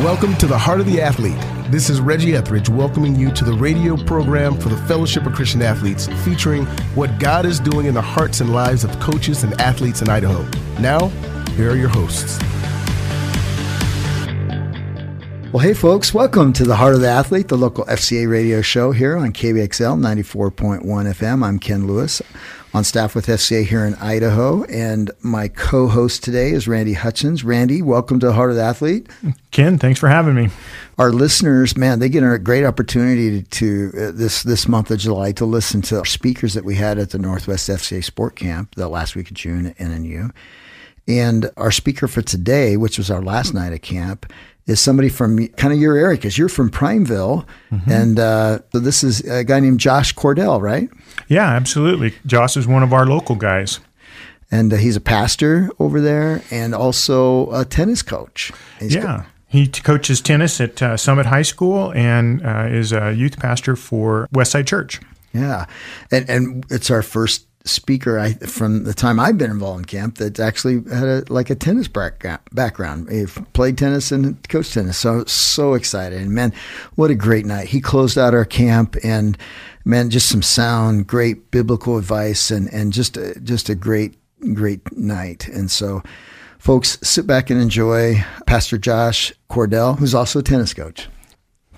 Welcome to the Heart of the Athlete. This is Reggie Etheridge welcoming you to the radio program for the Fellowship of Christian Athletes, featuring what God is doing in the hearts and lives of coaches and athletes in Idaho. Now, here are your hosts. Well, hey, folks, welcome to the Heart of the Athlete, the local FCA radio show here on KBXL 94.1 FM. I'm Ken Lewis on staff with FCA here in Idaho. And my co host today is Randy Hutchins. Randy, welcome to Heart of the Athlete. Ken, thanks for having me. Our listeners, man, they get a great opportunity to, to uh, this this month of July to listen to speakers that we had at the Northwest FCA Sport Camp the last week of June at NNU. And our speaker for today, which was our last night at camp, is somebody from kind of your area because you're from Prineville. mm-hmm. and uh, so this is a guy named Josh Cordell, right? Yeah, absolutely. Josh is one of our local guys, and uh, he's a pastor over there, and also a tennis coach. He's yeah. Co- he coaches tennis at uh, Summit High School and uh, is a youth pastor for Westside Church. Yeah, and and it's our first speaker I, from the time I've been involved in camp that actually had a, like a tennis background. He played tennis and coached tennis. So so excited. And man, what a great night. He closed out our camp and man, just some sound, great biblical advice and, and just a, just a great, great night. And so folks, sit back and enjoy Pastor Josh Cordell, who's also a tennis coach.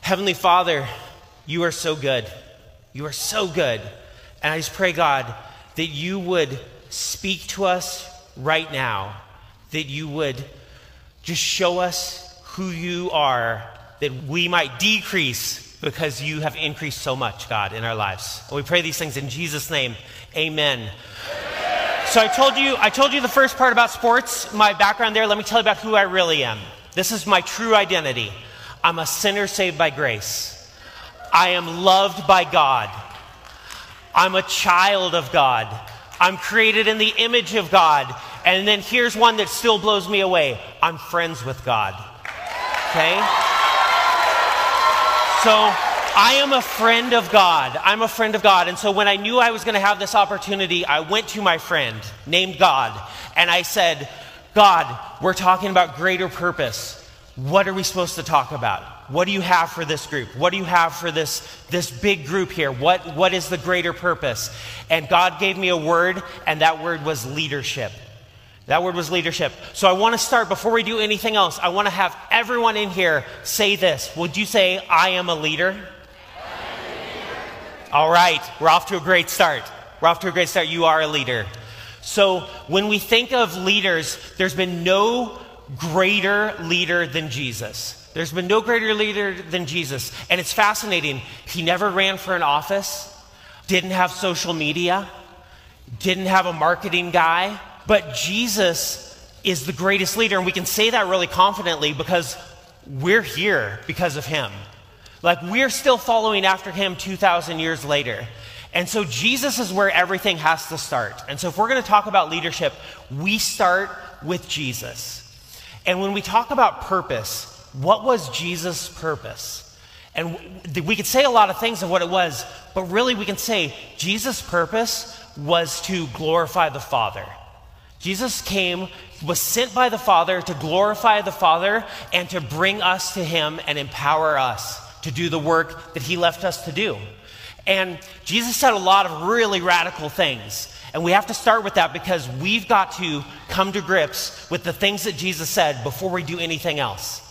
Heavenly Father, you are so good. You are so good. And I just pray, God, that you would speak to us right now, that you would just show us who you are, that we might decrease because you have increased so much, God, in our lives. And we pray these things in Jesus' name. Amen. So I told you, I told you the first part about sports, my background there. Let me tell you about who I really am. This is my true identity. I'm a sinner saved by grace. I am loved by God. I'm a child of God. I'm created in the image of God. And then here's one that still blows me away I'm friends with God. Okay? So I am a friend of God. I'm a friend of God. And so when I knew I was going to have this opportunity, I went to my friend named God and I said, God, we're talking about greater purpose. What are we supposed to talk about? What do you have for this group? What do you have for this, this big group here? What, what is the greater purpose? And God gave me a word, and that word was leadership. That word was leadership. So I want to start, before we do anything else, I want to have everyone in here say this. Would you say, I am a leader? All right, we're off to a great start. We're off to a great start. You are a leader. So when we think of leaders, there's been no greater leader than Jesus. There's been no greater leader than Jesus. And it's fascinating. He never ran for an office, didn't have social media, didn't have a marketing guy. But Jesus is the greatest leader. And we can say that really confidently because we're here because of him. Like we're still following after him 2,000 years later. And so Jesus is where everything has to start. And so if we're going to talk about leadership, we start with Jesus. And when we talk about purpose, what was Jesus' purpose? And we could say a lot of things of what it was, but really we can say Jesus' purpose was to glorify the Father. Jesus came, was sent by the Father to glorify the Father and to bring us to Him and empower us to do the work that He left us to do. And Jesus said a lot of really radical things. And we have to start with that because we've got to come to grips with the things that Jesus said before we do anything else.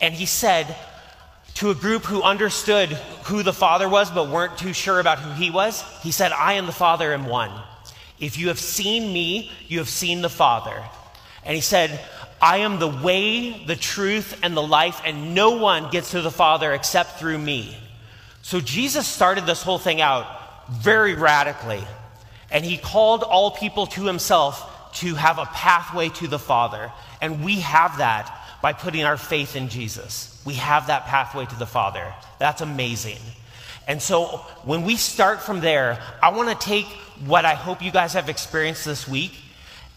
And he said to a group who understood who the Father was but weren't too sure about who he was, he said, I and the Father am one. If you have seen me, you have seen the Father. And he said, I am the way, the truth, and the life, and no one gets to the Father except through me. So Jesus started this whole thing out very radically. And he called all people to himself to have a pathway to the Father. And we have that by putting our faith in Jesus. We have that pathway to the Father. That's amazing. And so when we start from there, I want to take what I hope you guys have experienced this week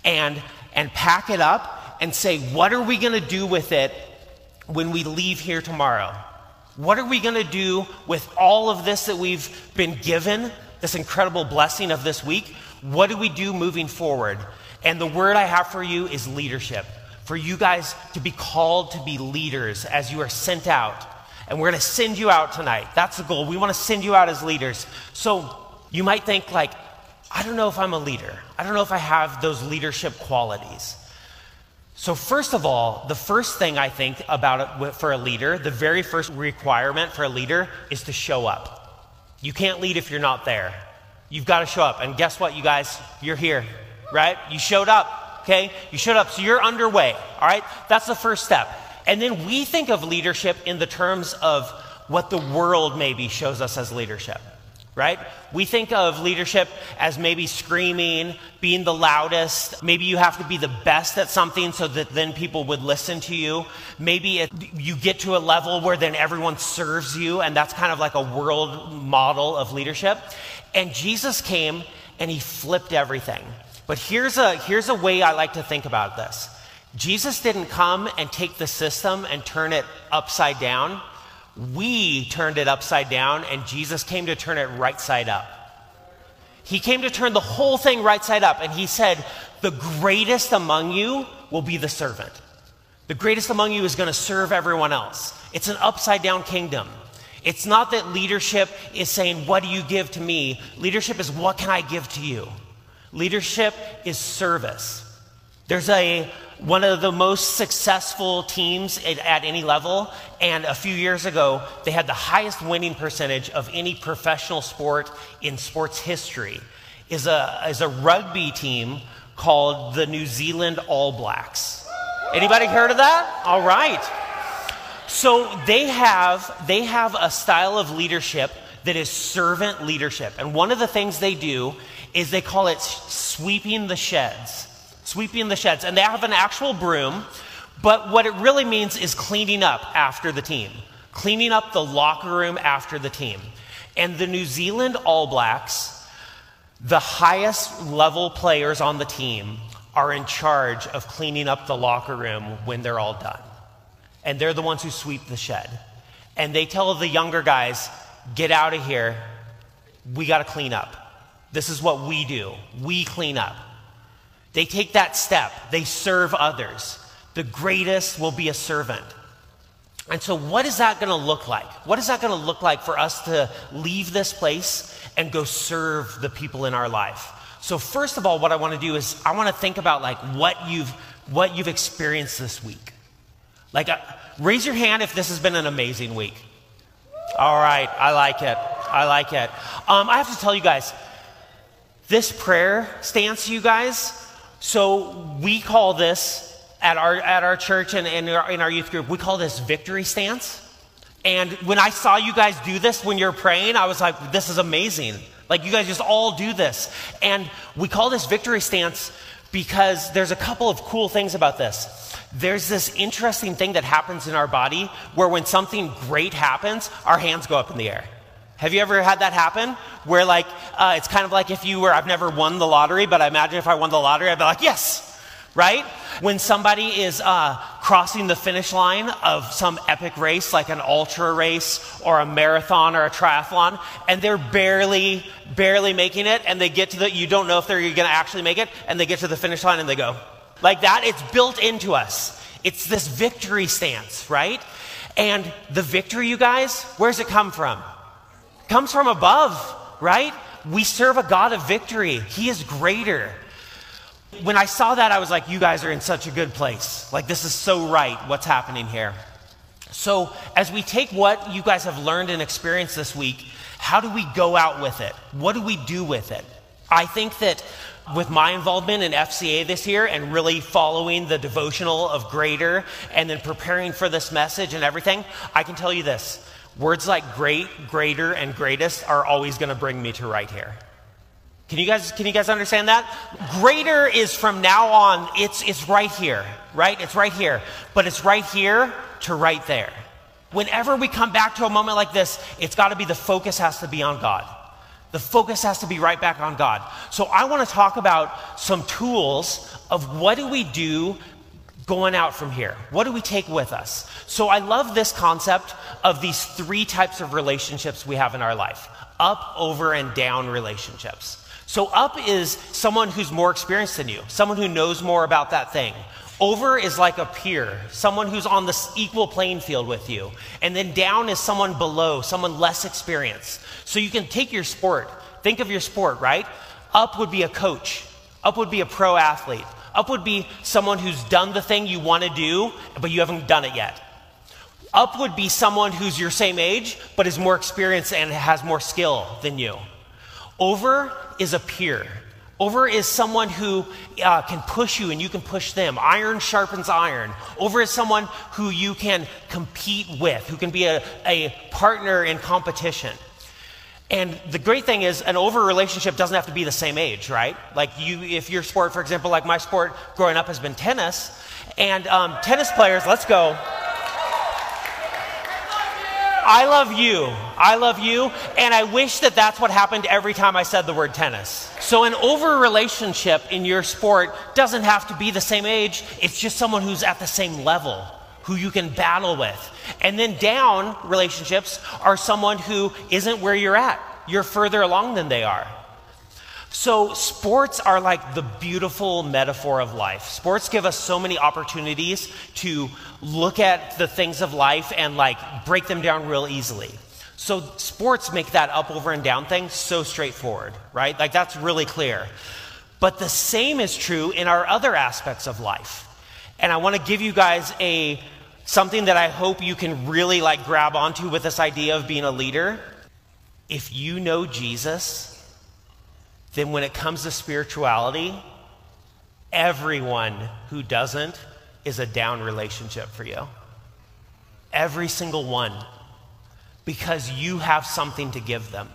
and, and pack it up and say, what are we going to do with it when we leave here tomorrow? What are we going to do with all of this that we've been given, this incredible blessing of this week? What do we do moving forward? And the word I have for you is leadership. For you guys to be called to be leaders as you are sent out. And we're going to send you out tonight. That's the goal. We want to send you out as leaders. So you might think, like, I don't know if I'm a leader. I don't know if I have those leadership qualities. So, first of all, the first thing I think about it for a leader, the very first requirement for a leader is to show up. You can't lead if you're not there. You've got to show up. And guess what, you guys? You're here, right? You showed up, okay? You showed up. So you're underway, all right? That's the first step. And then we think of leadership in the terms of what the world maybe shows us as leadership right? We think of leadership as maybe screaming, being the loudest. Maybe you have to be the best at something so that then people would listen to you. Maybe it, you get to a level where then everyone serves you, and that's kind of like a world model of leadership. And Jesus came and he flipped everything. But here's a, here's a way I like to think about this. Jesus didn't come and take the system and turn it upside down. We turned it upside down, and Jesus came to turn it right side up. He came to turn the whole thing right side up, and he said, The greatest among you will be the servant. The greatest among you is going to serve everyone else. It's an upside down kingdom. It's not that leadership is saying, What do you give to me? Leadership is, What can I give to you? Leadership is service. There's a one of the most successful teams at, at, any level, and a few years ago, they had the highest winning percentage of any professional sport in sports history. Is a is a rugby team called the New Zealand All Blacks. Anybody heard of that? All right. So they have they have a style of leadership that is servant leadership, and one of the things they do is they call it sweeping the sheds sweeping the sheds. And they have an actual broom, but what it really means is cleaning up after the team, cleaning up the locker room after the team. And the New Zealand All Blacks, the highest level players on the team, are in charge of cleaning up the locker room when they're all done. And they're the ones who sweep the shed. And they tell the younger guys, get out of here. We got to clean up. This is what we do. We clean up. They take that step, they serve others. The greatest will be a servant. And so, what is that going to look like? What is that going to look like for us to leave this place and go serve the people in our life? So, first of all, what I want to do is I want to think about like what you've what you've experienced this week. Like, uh, raise your hand if this has been an amazing week. All right, I like it. I like it. Um, I have to tell you guys, this prayer stance, you guys, so we call this at our, at our church and, and in, our, in our youth group, we call this victory stance. And when I saw you guys do this when you're praying, I was like, this is amazing. Like, you guys just all do this. And we call this victory stance because there's a couple of cool things about this. There's this interesting thing that happens in our body where when something great happens, our hands go up in the air. Have you ever had that happen? Where, like, uh, it's kind of like if you were, I've never won the lottery, but I imagine if I won the lottery, I'd be like, yes, right? When somebody is uh, crossing the finish line of some epic race, like an ultra race or a marathon or a triathlon, and they're barely, barely making it, and they get to the, you don't know if they're going to actually make it, and they get to the finish line and they go. Like that, it's built into us. It's this victory stance, right? And the victory, you guys, where's it come from? Comes from above, right? We serve a God of victory. He is greater. When I saw that, I was like, you guys are in such a good place. Like, this is so right, what's happening here. So, as we take what you guys have learned and experienced this week, how do we go out with it? What do we do with it? I think that with my involvement in FCA this year and really following the devotional of greater and then preparing for this message and everything, I can tell you this Words like great, greater, and greatest are always going to bring me to right here. Can you guys can you guys understand that? Greater is from now on, it's it's right here, right? It's right here. But it's right here to right there. Whenever we come back to a moment like this, it's got to be the focus has to be on God. The focus has to be right back on God. So I want to talk about some tools of what do we do going out from here? What do we take with us? So I love this concept of these three types of relationships we have in our life up, over, and down relationships. So, up is someone who's more experienced than you, someone who knows more about that thing. Over is like a peer, someone who's on the equal playing field with you. And then down is someone below, someone less experienced. So you can take your sport. Think of your sport, right? Up would be a coach. Up would be a pro athlete. Up would be someone who's done the thing you want to do, but you haven't done it yet. Up would be someone who's your same age, but is more experienced and has more skill than you. Over is a peer. Over is someone who uh, can push you and you can push them. Iron sharpens iron. Over is someone who you can compete with, who can be a, a partner in competition. And the great thing is, an over relationship doesn't have to be the same age, right? Like you, if your sport, for example, like my sport growing up has been tennis, and um, tennis players, let's go. I love you. I love you. And I wish that that's what happened every time I said the word tennis. So, an over relationship in your sport doesn't have to be the same age, it's just someone who's at the same level, who you can battle with. And then down relationships are someone who isn't where you're at, you're further along than they are. So, sports are like the beautiful metaphor of life. Sports give us so many opportunities to look at the things of life and like break them down real easily. So, sports make that up, over, and down thing so straightforward, right? Like, that's really clear. But the same is true in our other aspects of life. And I want to give you guys a something that I hope you can really like grab onto with this idea of being a leader. If you know Jesus, then when it comes to spirituality, everyone who doesn't is a down relationship for you. Every single one. Because you have something to give them.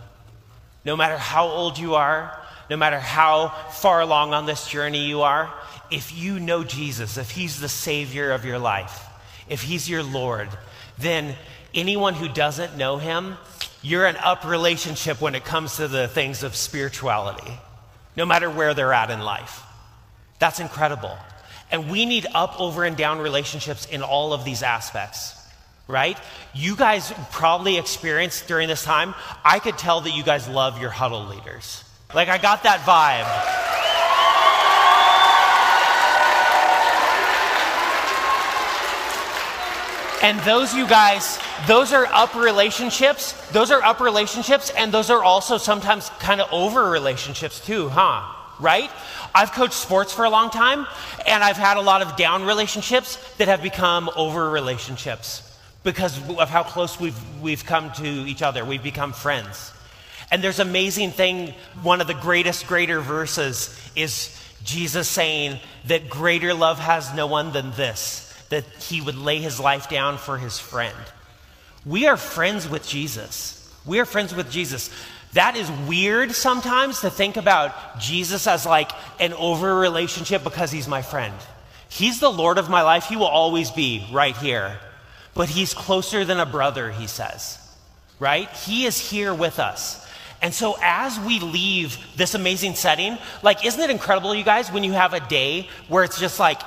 No matter how old you are, no matter how far along on this journey you are, if you know Jesus, if He's the Savior of your life, if He's your Lord, then anyone who doesn't know Him you're an up relationship when it comes to the things of spirituality, no matter where they're at in life. That's incredible. And we need up, over, and down relationships in all of these aspects, right? You guys probably experienced during this time, I could tell that you guys love your huddle leaders. Like, I got that vibe. And those you guys, those are up relationships. Those are up relationships, and those are also sometimes kind of over relationships too, huh? Right? I've coached sports for a long time, and I've had a lot of down relationships that have become over relationships because of how close we've, we've come to each other. We've become friends. And there's amazing thing, one of the greatest, greater verses is Jesus saying that greater love has no one than this that he would lay his life down for his friend. We are friends with Jesus. We are friends with Jesus. That is weird sometimes to think about Jesus as like an over relationship because he's my friend. He's the Lord of my life. He will always be right here. But he's closer than a brother, he says. Right? He is here with us. And so as we leave this amazing setting, like, isn't it incredible, you guys, when you have a day where it's just like,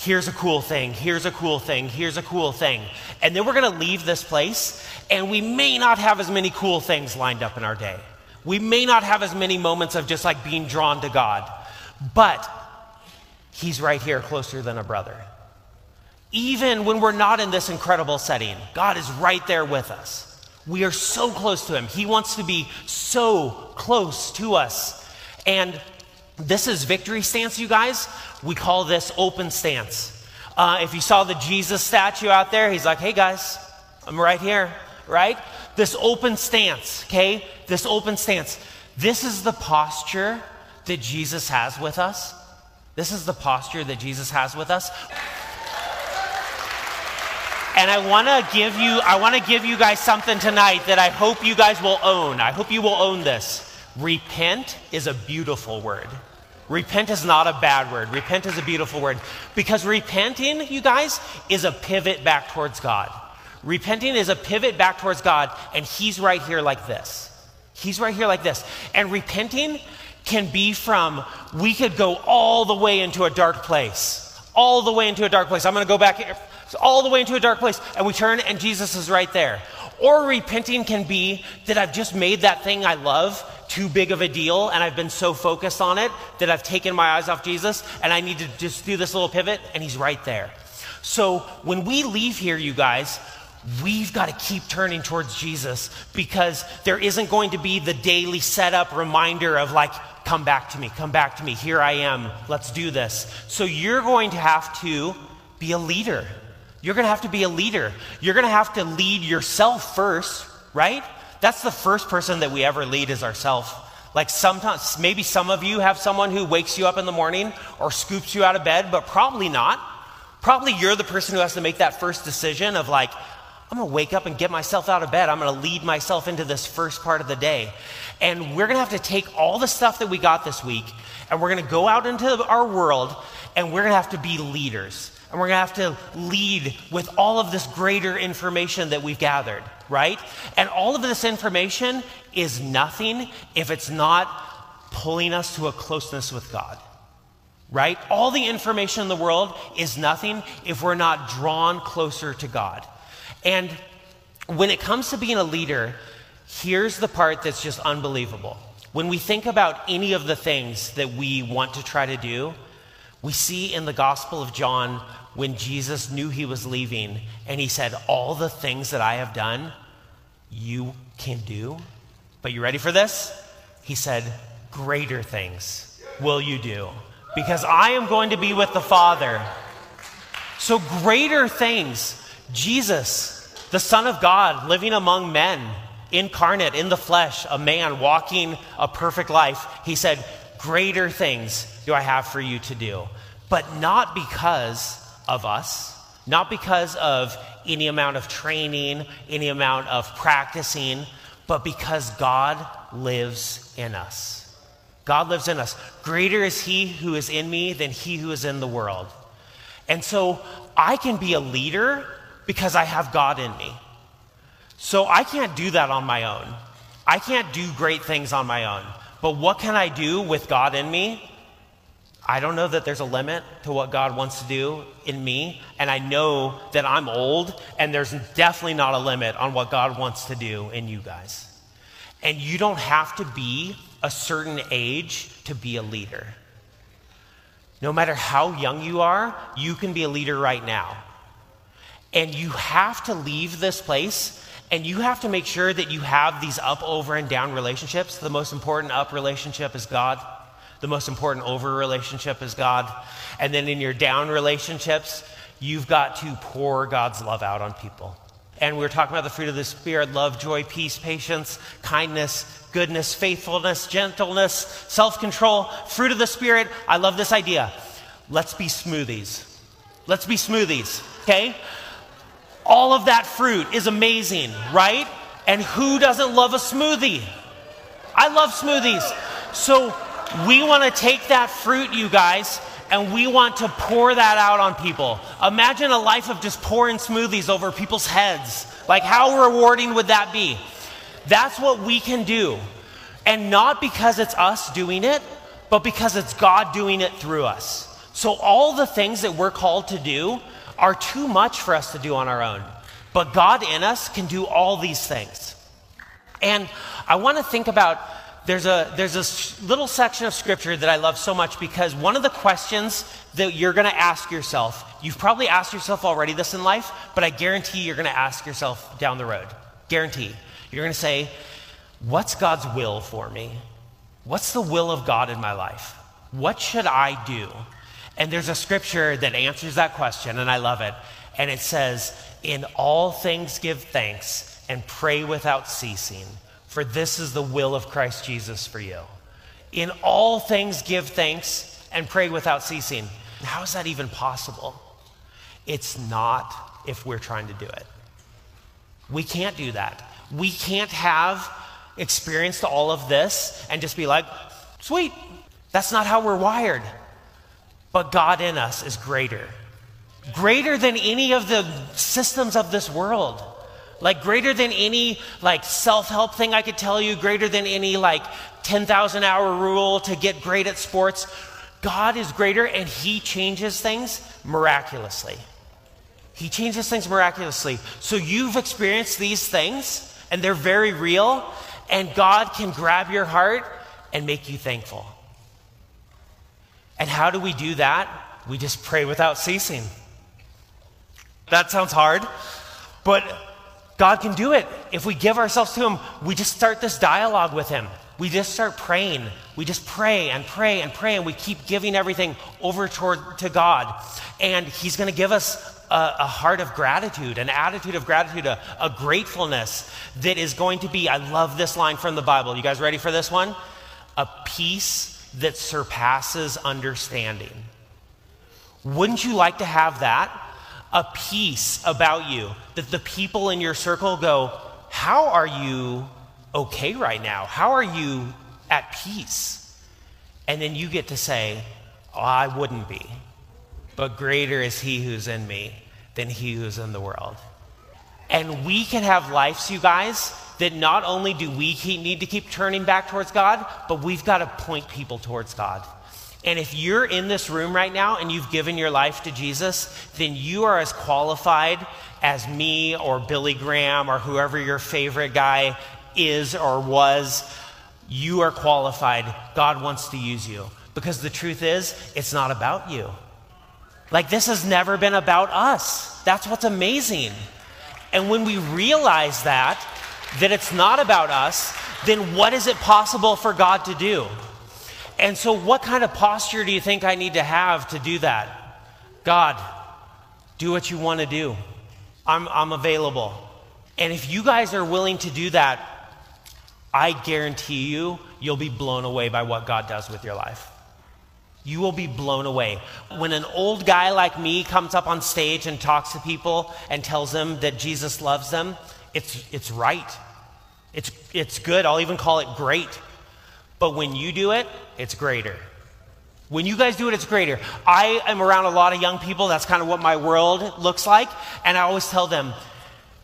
here's a cool thing, here's a cool thing, here's a cool thing. And then we're going to leave this place, and we may not have as many cool things lined up in our day. We may not have as many moments of just like being drawn to God, but He's right here closer than a brother. Even when we're not in this incredible setting, God is right there with us. We are so close to Him. He wants to be so close to us. And this is victory stance, you guys. We call this open stance. Uh, if you saw the Jesus statue out there, he's like, hey guys, I'm right here, right? This open stance, okay? This open stance. This is the posture that Jesus has with us. This is the posture that Jesus has with us. And I want to give you I want to give you guys something tonight that I hope you guys will own. I hope you will own this. Repent is a beautiful word. Repent is not a bad word. Repent is a beautiful word. Because repenting, you guys, is a pivot back towards God. Repenting is a pivot back towards God, and He's right here like this. He's right here like this. And repenting can be from, we could go all the way into a dark place. All the way into a dark place. I'm going to go back here, all the way into a dark place, and we turn, and Jesus is right there. Or repenting can be that I've just made that thing I love too big of a deal and I've been so focused on it that I've taken my eyes off Jesus and I need to just do this little pivot and he's right there. So when we leave here, you guys, we've got to keep turning towards Jesus because there isn't going to be the daily setup reminder of like, come back to me, come back to me, here I am, let's do this. So you're going to have to be a leader. You're going to have to be a leader. You're going to have to lead yourself first, right? That's the first person that we ever lead is ourselves. Like sometimes, maybe some of you have someone who wakes you up in the morning or scoops you out of bed, but probably not. Probably you're the person who has to make that first decision of like, I'm going to wake up and get myself out of bed. I'm going to lead myself into this first part of the day. And we're going to have to take all the stuff that we got this week and we're going to go out into our world and we're going to have to be leaders. And we're going to have to lead with all of this greater information that we've gathered, right? And all of this information is nothing if it's not pulling us to a closeness with God, right? All the information in the world is nothing if we're not drawn closer to God. And when it comes to being a leader, here's the part that's just unbelievable. When we think about any of the things that we want to try to do, we see in the Gospel of John when Jesus knew he was leaving and he said, All the things that I have done, you can do. But you ready for this? He said, Greater things will you do because I am going to be with the Father. So, greater things, Jesus, the Son of God, living among men, incarnate in the flesh, a man walking a perfect life, he said, Greater things do I have for you to do. But not because of us, not because of any amount of training, any amount of practicing, but because God lives in us. God lives in us. Greater is He who is in me than He who is in the world. And so I can be a leader because I have God in me. So I can't do that on my own. I can't do great things on my own. But what can I do with God in me? I don't know that there's a limit to what God wants to do in me. And I know that I'm old, and there's definitely not a limit on what God wants to do in you guys. And you don't have to be a certain age to be a leader. No matter how young you are, you can be a leader right now. And you have to leave this place and you have to make sure that you have these up, over, and down relationships. The most important up relationship is God. The most important over relationship is God. And then in your down relationships, you've got to pour God's love out on people. And we are talking about the fruit of the Spirit love, joy, peace, patience, kindness, goodness, faithfulness, gentleness, self control. Fruit of the Spirit. I love this idea. Let's be smoothies. Let's be smoothies, okay? All of that fruit is amazing, right? And who doesn't love a smoothie? I love smoothies. So we want to take that fruit, you guys, and we want to pour that out on people. Imagine a life of just pouring smoothies over people's heads. Like, how rewarding would that be? That's what we can do. And not because it's us doing it, but because it's God doing it through us. So, all the things that we're called to do are too much for us to do on our own. But God in us can do all these things. And I want to think about there's a there's a little section of scripture that I love so much because one of the questions that you're going to ask yourself, you've probably asked yourself already this in life, but I guarantee you're going to ask yourself down the road. Guarantee. You're going to say, "What's God's will for me? What's the will of God in my life? What should I do?" And there's a scripture that answers that question and I love it. And it says, "In all things give thanks and pray without ceasing." for this is the will of Christ Jesus for you. In all things, give thanks and pray without ceasing. How is that even possible? It's not if we're trying to do it. We can't do that. We can't have experienced all of this and just be like, sweet. That's not how we're wired. But God in us is greater, greater than any of the systems of this world. Like greater than any like self-help thing I could tell you, greater than any like 10,000 hour rule to get great at sports. God is greater and he changes things miraculously. He changes things miraculously. So you've experienced these things and they're very real And God can grab your heart and make you thankful. And how do we do that? We just pray without ceasing. That sounds hard, but God can do it. If we give ourselves to Him, we just start this dialogue with Him. We just start praying. We just pray and pray and pray, and we keep giving everything over toward to God. And He's going to give us a, a, heart of gratitude, an attitude of gratitude, a, a gratefulness that is going to be. I love this line from the Bible. You guys ready for this one? A peace that surpasses understanding. Wouldn't you like to have that? A peace about you that the people in your circle go, How are you okay right now? How are you at peace? And then you get to say, oh, I wouldn't be. But greater is he who's in me than he who's in the world. And we can have lives, you guys, that not only do we keep, need to keep turning back towards God, but we've got to point people towards God. And if you're in this room right now and you've given your life to Jesus, then you are as qualified as me or Billy Graham or whoever your favorite guy is or was. You are qualified. God wants to use you. Because the truth is, it's not about you. Like, this has never been about us. That's what's amazing. And when we realize that, that it's not about us, then what is it possible for God to do? And so, what kind of posture do you think I need to have to do that? God, do what you want to do. I'm, I'm available. And if you guys are willing to do that, I guarantee you, you'll be blown away by what God does with your life. You will be blown away. When an old guy like me comes up on stage and talks to people and tells them that Jesus loves them, it's, it's right. It's, it's good. I'll even call it great. But when you do it, it's greater. When you guys do it, it's greater. I am around a lot of young people. That's kind of what my world looks like. And I always tell them,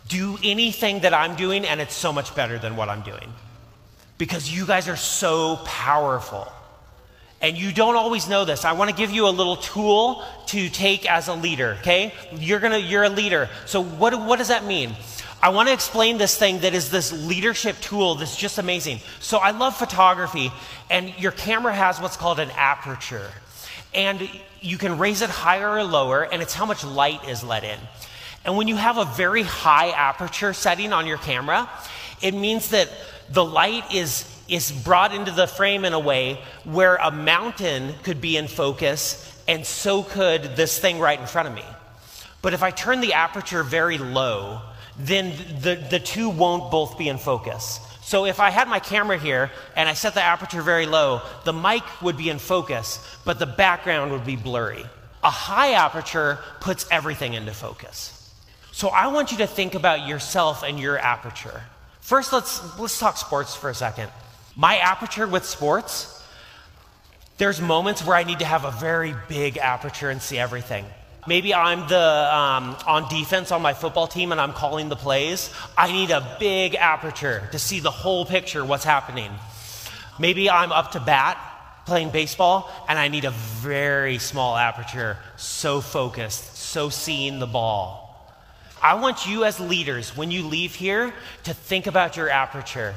do anything that I'm doing, and it's so much better than what I'm doing. Because you guys are so powerful. And you don't always know this. I want to give you a little tool to take as a leader, okay? You're gonna you're a leader. So what what does that mean? I want to explain this thing that is this leadership tool that's just amazing. So I love photography, and your camera has what's called an aperture. And you can raise it higher or lower, and it's how much light is let in. And when you have a very high aperture setting on your camera, it means that the light is, is brought into the frame in a way where a mountain could be in focus, and so could this thing right in front of me. But if I turn the aperture very low, then the, the two won't both be in focus. So if I had my camera here and I set the aperture very low, the mic would be in focus, but the background would be blurry. A high aperture puts everything into focus. So I want you to think about yourself and your aperture. First, let's, let's talk sports for a second. My aperture with sports, there's moments where I need to have a very big aperture and see everything. Maybe I'm the um, on defense on my football team and I'm calling the plays. I need a big aperture to see the whole picture, what's happening. Maybe I'm up to bat playing baseball and I need a very small aperture, so focused, so seeing the ball. I want you as leaders, when you leave here, to think about your aperture.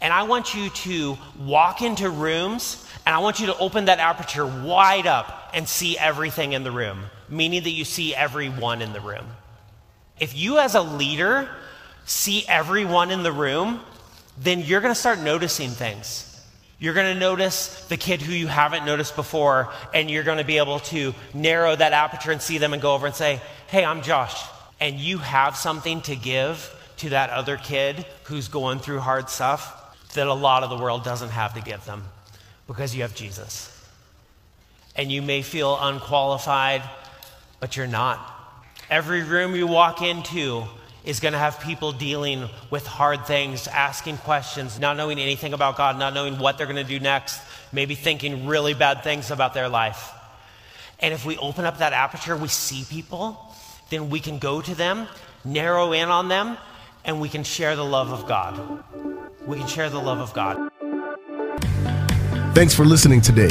And I want you to walk into rooms and I want you to open that aperture wide up and see everything in the room, meaning that you see everyone in the room. If you, as a leader, see everyone in the room, then you're going to start noticing things. You're going to notice the kid who you haven't noticed before, and you're going to be able to narrow that aperture and see them and go over and say, Hey, I'm Josh and you have something to give to that other kid who's going through hard stuff that a lot of the world doesn't have to give them because you have Jesus. And you may feel unqualified, but you're not. Every room you walk into is going to have people dealing with hard things, asking questions, not knowing anything about God, not knowing what they're going to do next, maybe thinking really bad things about their life. And if we open up that aperture, we see people then we can go to them, narrow in on them, and we can share the love of God. We can share the love of God. Thanks for listening today.